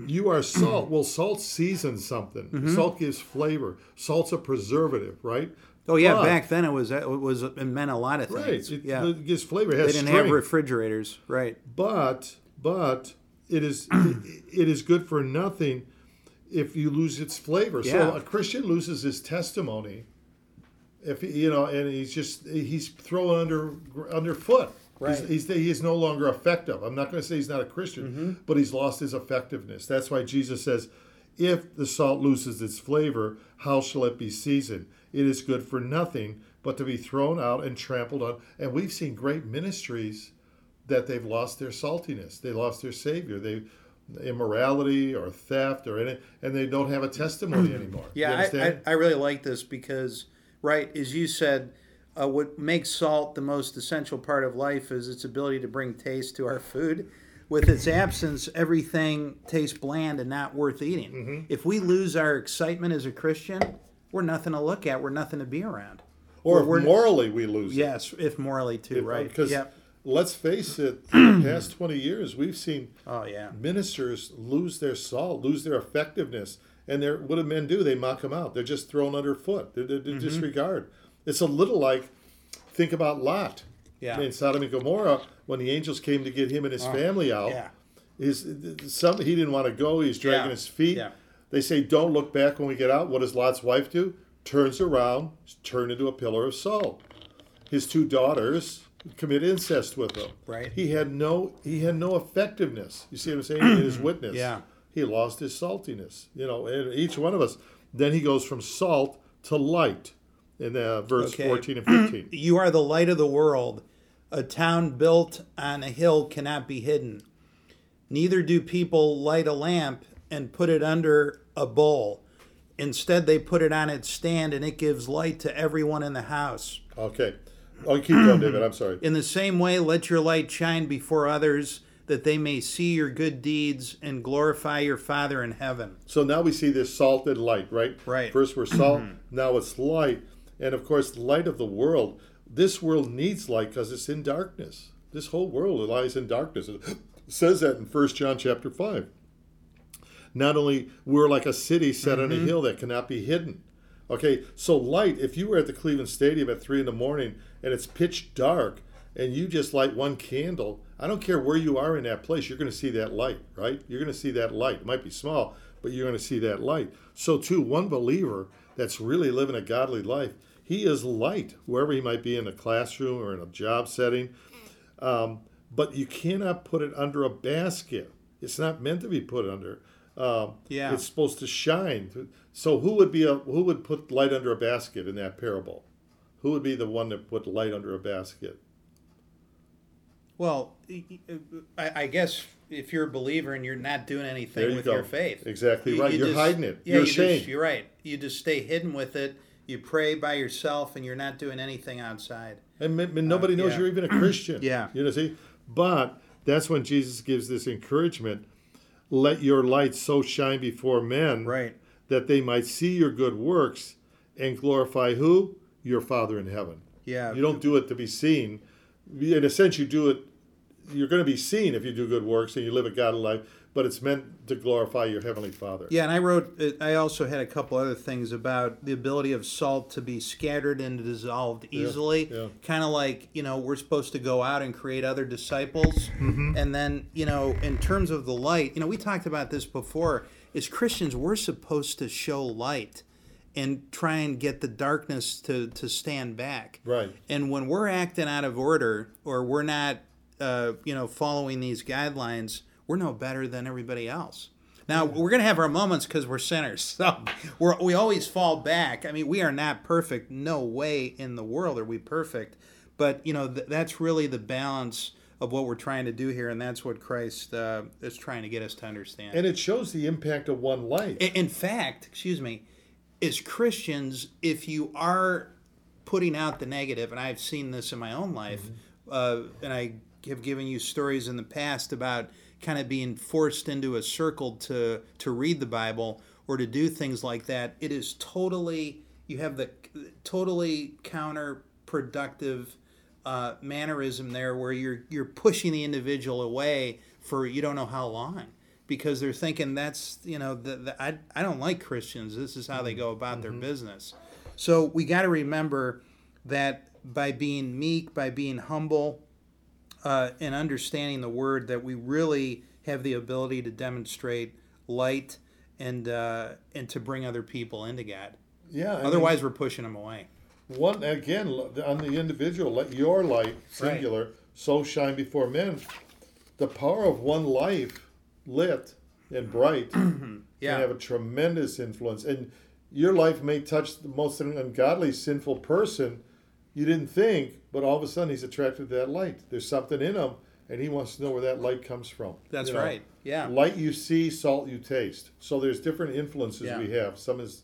you are salt. Well, salt seasons something. Mm-hmm. Salt gives flavor. Salt's a preservative, right? Oh yeah, But- back then it was it was it meant a lot of Right. things. It, yeah. it gives flavor. It They didn't strength. have refrigerators, right? but but it is it, it is good for nothing if you lose its flavor. Yeah. So a Christian loses his testimony if you know, and he's just he's thrown under underfoot. Right. He's, he's he is no longer effective. I'm not going to say he's not a Christian, Mm-hmm. but he's lost his effectiveness. That's why Jesus says, "If the salt loses its flavor, how shall it be seasoned? It is good for nothing but to be thrown out and trampled on." And we've seen great ministries that they've lost their saltiness. They lost their savior. They immorality or theft or any, and they don't have a testimony anymore. Yeah, I, I. I really like this because, right, as you said, uh, what makes salt the most essential part of life is its ability to bring taste to our food. With its absence, everything tastes bland and not worth eating. Mm-hmm. If we lose our excitement as a Christian, we're nothing to look at. We're nothing to be around. or we're- if morally we lose. it. Yes, if morally too, right? Because Yeah. let's face it, the past 20 years, we've seen Oh yeah. ministers lose their salt, lose their effectiveness. And they're, what do men do? They mock them out. They're just thrown underfoot. They, they, they Mm-hmm. disregard. It's a little like, think about Lot. Yeah. In Sodom and Gomorrah, when the angels came to get him and his uh, family out, Oh, Yeah. his some he didn't want to go. He's dragging Yeah. his feet. Yeah. They say, "Don't look back when we get out." What does Lot's wife do? Turns around, turned into a pillar of salt. His two daughters commit incest with him. Right. He had no he had no effectiveness. You see what I'm saying? In his witness. Yeah. He lost his saltiness. You know, and each one of us. Then he goes from salt to light in uh, verse Okay. 14 and 15. You are the light of the world. A town built on a hill cannot be hidden. Neither do people light a lamp and put it under a bowl. Instead, they put it on its stand and it gives light to everyone in the house. Okay. I'll keep going, David. I'm sorry. In the same way, let your light shine before others that they may see your good deeds and glorify your Father in heaven. So now we see this salted light, right? Right. First we're salt, now it's light. And of course, the light of the world. This world needs light because it's in darkness. This whole world lies in darkness. It says that in 1 John chapter 5. Not only we're like a city set on a mm-hmm. hill that cannot be hidden. Okay, so light, if you were at the Cleveland Stadium at 3 in the morning and it's pitch dark and you just light one candle, I don't care where you are in that place, you're going to see that light, right? You're going to see that light. It might be small, but you're going to see that light. So, too, one believer that's really living a godly life, he is light, wherever he might be in a classroom or in a job setting. Um, but you cannot put it under a basket. It's not meant to be put under. Um, Yeah. It's supposed to shine. So who would be a who would put light under a basket in that parable? Who would be the one that put light under a basket? Well, I I guess if you're a believer and you're not doing anything you with go. your faith, Exactly right. you You're just- hiding it. Yeah, You're you ashamed. Just, you're right. You just stay hidden with it. You pray by yourself, and you're not doing anything outside. And, and nobody uh, knows yeah. you're even a Christian. Yeah. You know, see? But that's when Jesus gives this encouragement let your light so shine before men Right. that they might see your good works and glorify who? Your Father in heaven. Yeah. You don't do it to be seen. In a sense, you do it, you're going to be seen if you do good works and you live a godly life, but it's meant to glorify your Heavenly Father. Yeah, and I wrote. uh, I also had a couple other things about the ability of salt to be scattered and dissolved easily. yeah. Kind of like you know we're supposed to go out and create other disciples, Mm-hmm. and then you know in terms of the light, you know we talked about this before. As Christians, we're supposed to show light and try and get the darkness to to stand back. Right. And when we're acting out of order or we're not, uh, you know, following these guidelines, we're no better than everybody else. Now we're going to have our moments because we're sinners, so we're, we always fall back. I mean, we are not perfect. No way in the world are we perfect. But you know, th- that's really the balance of what we're trying to do here, and that's what Christ uh, is trying to get us to understand. And it shows the impact of one life. I- In fact, excuse me, as Christians, if you are putting out the negative, and I've seen this in my own life, uh, and I have given you stories in the past about kind of being forced into a circle to to read the Bible or to do things like that. It is totally you have the totally counterproductive uh, mannerism there where you're you're pushing the individual away for you don't know how long because they're thinking that's you know the, the, I, I don't like christians this is how they go about their business so we got to remember that by being meek by being humble uh, and understanding the word that we really have the ability to demonstrate light and uh, and to bring other people into god yeah. I mean, otherwise we're pushing them away one again on the individual, let your light singular so shine before men. The power of one life lit and bright Yeah. can have a tremendous influence. And your life may touch the most ungodly, sinful person you didn't think, but all of a sudden he's attracted to that light. There's something in him, and he wants to know where that light comes from. that's You know, right yeah Light you see, salt you taste. So there's different influences Yeah. we have. Some is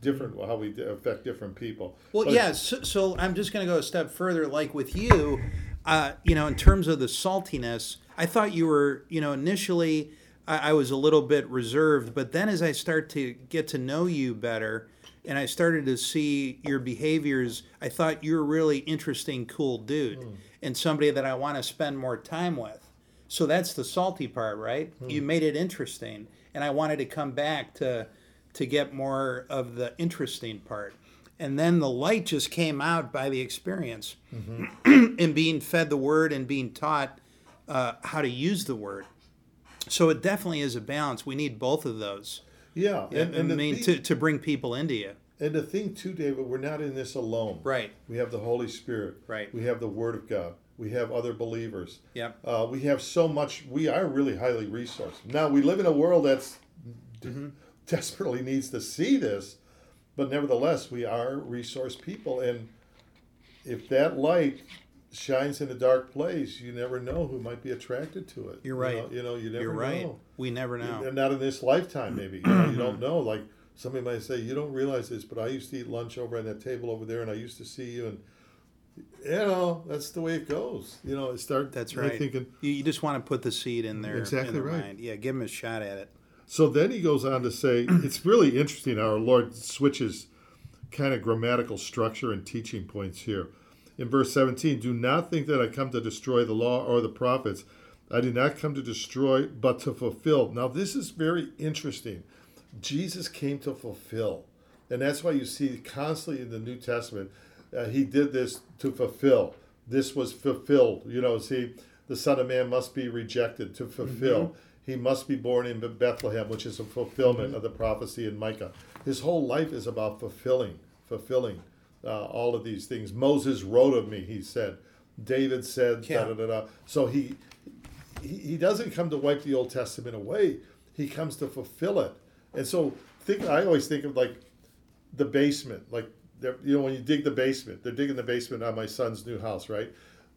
different how we affect different people. Well, But- yeah. So, so I'm just going to go a step further. Like with you, uh, you know, in terms of the saltiness, I thought you were, you know, initially I, I was a little bit reserved, but then as I start to get to know you better, and I started to see your behaviors, I thought you're a really interesting, cool dude, hmm. and somebody that I want to spend more time with. So that's the salty part, right? Hmm. You made it interesting, and I wanted to come back to to get more of the interesting part. And then the light just came out by the experience mm-hmm. and being fed the word and being taught uh, how to use the word. So it definitely is a balance. We need both of those. Yeah, and, and, I the mean, thing, to, to bring people into you. and the thing too, David, we're not in this alone. Right. We have the Holy Spirit. Right. We have the Word of God. We have other believers. Yep. Uh, we have so much. We are really highly resourced. Now we live in a world that's Mm-hmm. desperately needs to see this, but nevertheless, we are resource people, and if that light shines in a dark place, you never know who might be attracted to it. You're You right. know, You know, you, never You're right. know. We never know. And not in this lifetime, maybe. You, know, you don't know. Like somebody might say, you don't realize this, but I used to eat lunch over on that table over there, and I used to see you, and you know, that's the way it goes. You know, it start. That's right. Thinking. You, you just want to put the seed in there. Exactly in right. Mind. Yeah, give him a shot at it. So then he goes on to say, it's really interesting our Lord switches kind of grammatical structure and teaching points here. In verse 17, do not think that I come to destroy the law or the prophets. I did not come to destroy, but to fulfill. Now, this is very interesting. Jesus came to fulfill. And that's why you see constantly in the New Testament, uh, he did this to fulfill. This was fulfilled. You know, see, the Son of Man must be rejected to fulfill. He must be born in Bethlehem, which is a fulfillment of the prophecy in Micah. His whole life is about fulfilling, fulfilling uh, all of these things. Moses wrote of me, he said. David said, Yeah. da da da da. So he, he he doesn't come to wipe the Old Testament away. He comes to fulfill it. And so think I always think of like the basement, like you know when you dig the basement, they're digging the basement on my son's new house, right?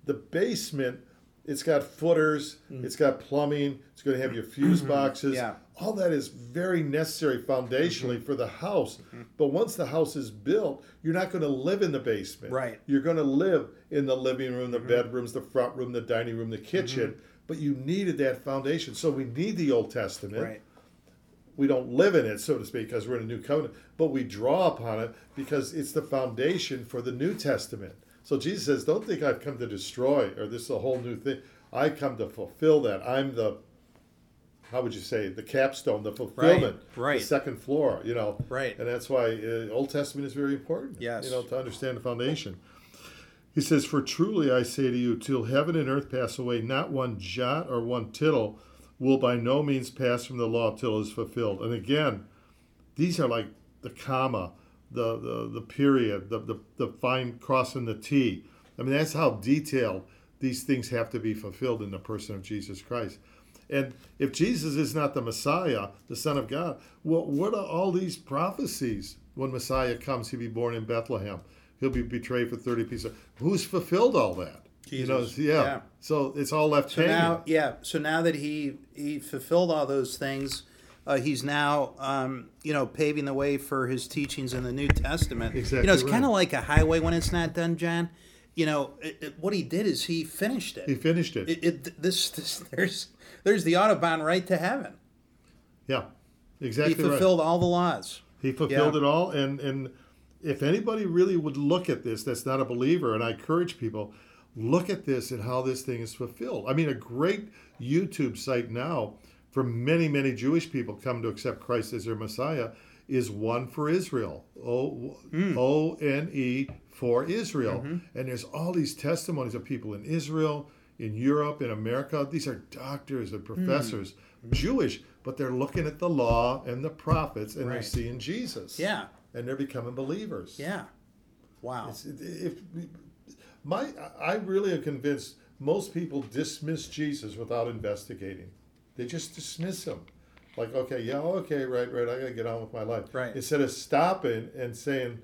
The basement it's got footers, it's got plumbing, it's going to have your fuse boxes. Yeah. All that is very necessary foundationally mm-hmm. for the house. Mm-hmm. But once the house is built, you're not going to live in the basement. Right. You're going to live in the living room, the mm-hmm. bedrooms, the front room, the dining room, the kitchen. But you needed that foundation. So we need the Old Testament Right. we don't live in it, so to speak, because we're in a new covenant, but we draw upon it because it's the foundation for the New Testament. So Jesus says, Don't think I've come to destroy or this is a whole new thing. I come to fulfill that. I'm the, how would you say, the capstone, the fulfillment, right. the second floor, you know. Right. And that's why uh, Old Testament is very important, Yes. you know, to understand the foundation. He says, For truly I say to you, till heaven and earth pass away, not one jot or one tittle will by no means pass from the law till it is fulfilled. And again, these are like the comma, the the, the period, the, the, the fine cross and the T. I mean, that's how detailed these things have to be fulfilled in the person of Jesus Christ. And if Jesus is not the Messiah, the Son of God, well, what are all these prophecies? When Messiah comes, he'll be born in Bethlehem. He'll be betrayed for 30 pieces. Who's fulfilled all that? You know, Jesus. yeah. Yeah. So it's all left So hanging. now, yeah. So now that he he fulfilled all those things, uh, he's now um, you know paving the way for his teachings in the New Testament. Exactly You know, it's right. kind of like a highway when it's not done, John. You know, it, it- what he did is he finished it. he finished it. it, this, this there's there's the autobahn right to heaven. yeah, He exactly right. fulfilled all the laws. He fulfilled Yeah. it all, and and if anybody really would look at this, that's not a believer, and I encourage people, look at this and how this thing is fulfilled. I mean, a great YouTube site now for many many Jewish people come to accept Christ as their Messiah is one for Israel. O hmm. O N E for Israel, mm-hmm. and there's all these testimonies of people in Israel. In Europe, in America, these are doctors and mm. professors, mm-hmm. Jewish, but they're looking at the law and the prophets, and they're seeing Jesus Yeah, and they're becoming believers. yeah. Wow. It's- If my, I really am convinced most people dismiss Jesus without investigating. They just dismiss him, like, okay, yeah, okay, right, right, I gotta get on with my life. Right. Instead of stopping and saying,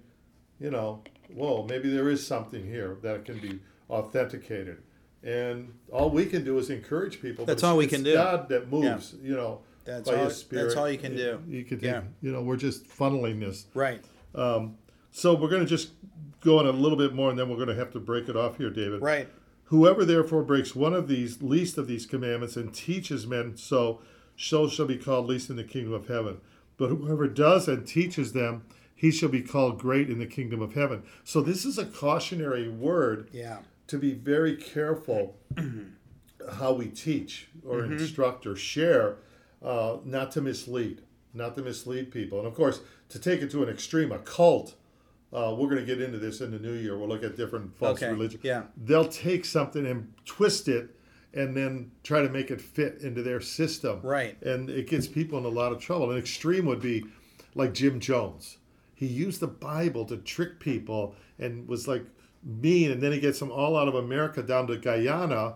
you know, whoa, maybe there is something here that can be authenticated. And all we can do is encourage people. That's all we can do. God that moves, you know, That's by all- His Spirit. that's all you can do. You can, Yeah. you know, we're just funneling this. right. Um, so we're going to just go on a little bit more, and then we're going to have to break it off here, David. Right. Whoever therefore breaks one of these least of these commandments and teaches men so, so shall be called least in the kingdom of heaven. But whoever does and teaches them, he shall be called great in the kingdom of heaven. So this is a cautionary word Yeah. to be very careful how we teach or Mm-hmm. instruct or share, uh, not to mislead, not to mislead people. And of course, to take it to an extreme, a cult. Uh, we're going to get into this in the new year. We'll look at different false Okay, religions. yeah. They'll take something and twist it and then try to make it fit into their system. Right. And it gets people in a lot of trouble. An extreme would be like Jim Jones. He used the Bible to trick people and was like mean, and then he gets them all out of America down to Guyana,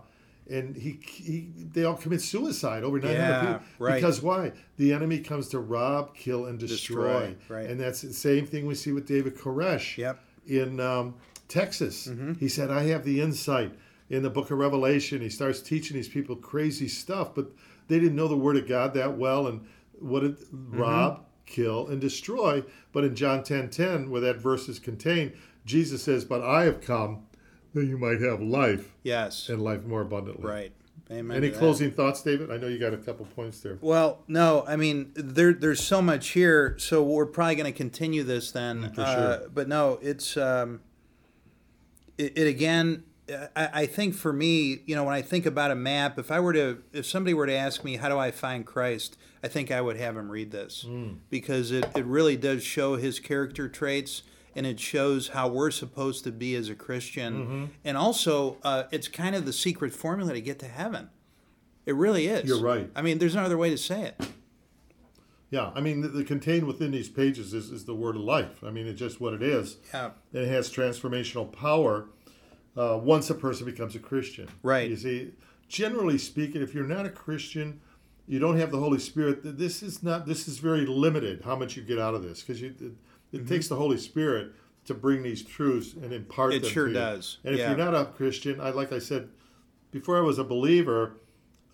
and he, he they all commit suicide over 900 Yeah, people. right. Because why? The enemy comes to rob, kill, and destroy. Destroy, right. And that's the same thing we see with David Koresh Yep. in um, Texas. He said, I have the insight. In the book of Revelation, he starts teaching these people crazy stuff, but they didn't know the word of God that well and what it rob, kill, and destroy. But in John 10 10, where that verse is contained, Jesus says, But I have come that you might have life Yes. and life more abundantly. Right. Amen. Any closing thoughts, David? I know you got a couple points there. Well, no, I mean there there's so much here, so we're probably going to continue this then. For uh, sure. But no, it's um, it, it again. I, I think for me, you know, when I think about a map, if I were to, if somebody were to ask me, how do I find Christ? I think I would have him read this Hmm. because it, it really does show his character traits and it shows how we're supposed to be as a Christian. Mm-hmm. And also, uh, it's kind of the secret formula to get to heaven. It really is. You're right. I mean, there's no other way to say it. Yeah, I mean, the, the contained within these pages is, is the word of life. I mean, it's just what it is. Yeah. And it has transformational power uh, once a person becomes a Christian. Right. You see, generally speaking, if you're not a Christian, you don't have the Holy Spirit. This is not. This is very limited. How much you get out of this because. It, it takes the Holy Spirit to bring these truths and impart Mm-hmm. It sure to you. does. And if you're not a Christian, I like I said before I was a believer,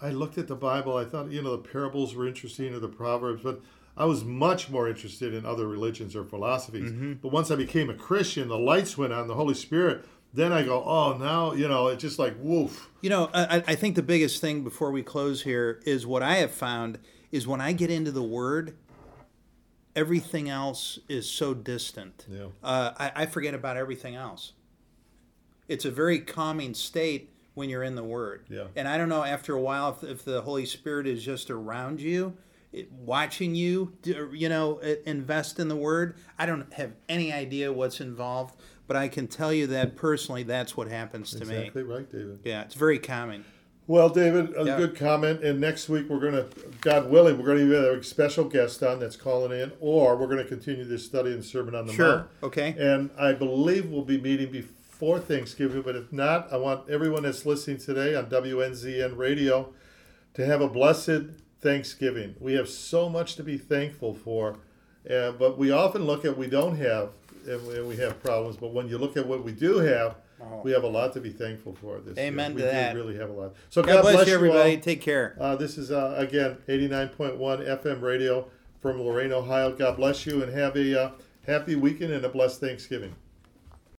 I looked at the Bible. I thought, you know, the parables were interesting or the Proverbs, but I was much more interested in other religions or philosophies. Mm-hmm. But once I became a Christian, the lights went on, the Holy Spirit. Then I go, oh, now, you know, it's just like, woof. You know, I, I think the biggest thing before we close here is what I have found is when I get into the Word, everything else is so distant. Yeah. Uh, I, I forget about everything else. It's a very calming state when you're in the Word. Yeah. And I don't know, after a while, if, if the Holy Spirit is just around you, it, watching you, you know, invest in the Word, I don't have any idea what's involved, but I can tell you that personally, that's what happens to me. Exactly right, David. Yeah, it's very calming. Well, David, a Yeah. good comment. And next week we're going to, God willing, we're going to have a special guest on that's calling in, or we're going to continue this study in the Sermon on the Sure. Mount. Okay. And I believe we'll be meeting before Thanksgiving, but if not, I want everyone that's listening today on WNZN Radio to have a blessed Thanksgiving. We have so much to be thankful for, uh, but we often look at we don't have and we- and we have problems. But when you look at what we do have, we have a lot to be thankful for this year. Amen we to do that. really have a lot. So God, bless, you, all. everybody. Take care. Uh, this is uh, again 89.1 FM radio from Lorain, Ohio. God bless you and have a uh, happy weekend and a blessed Thanksgiving.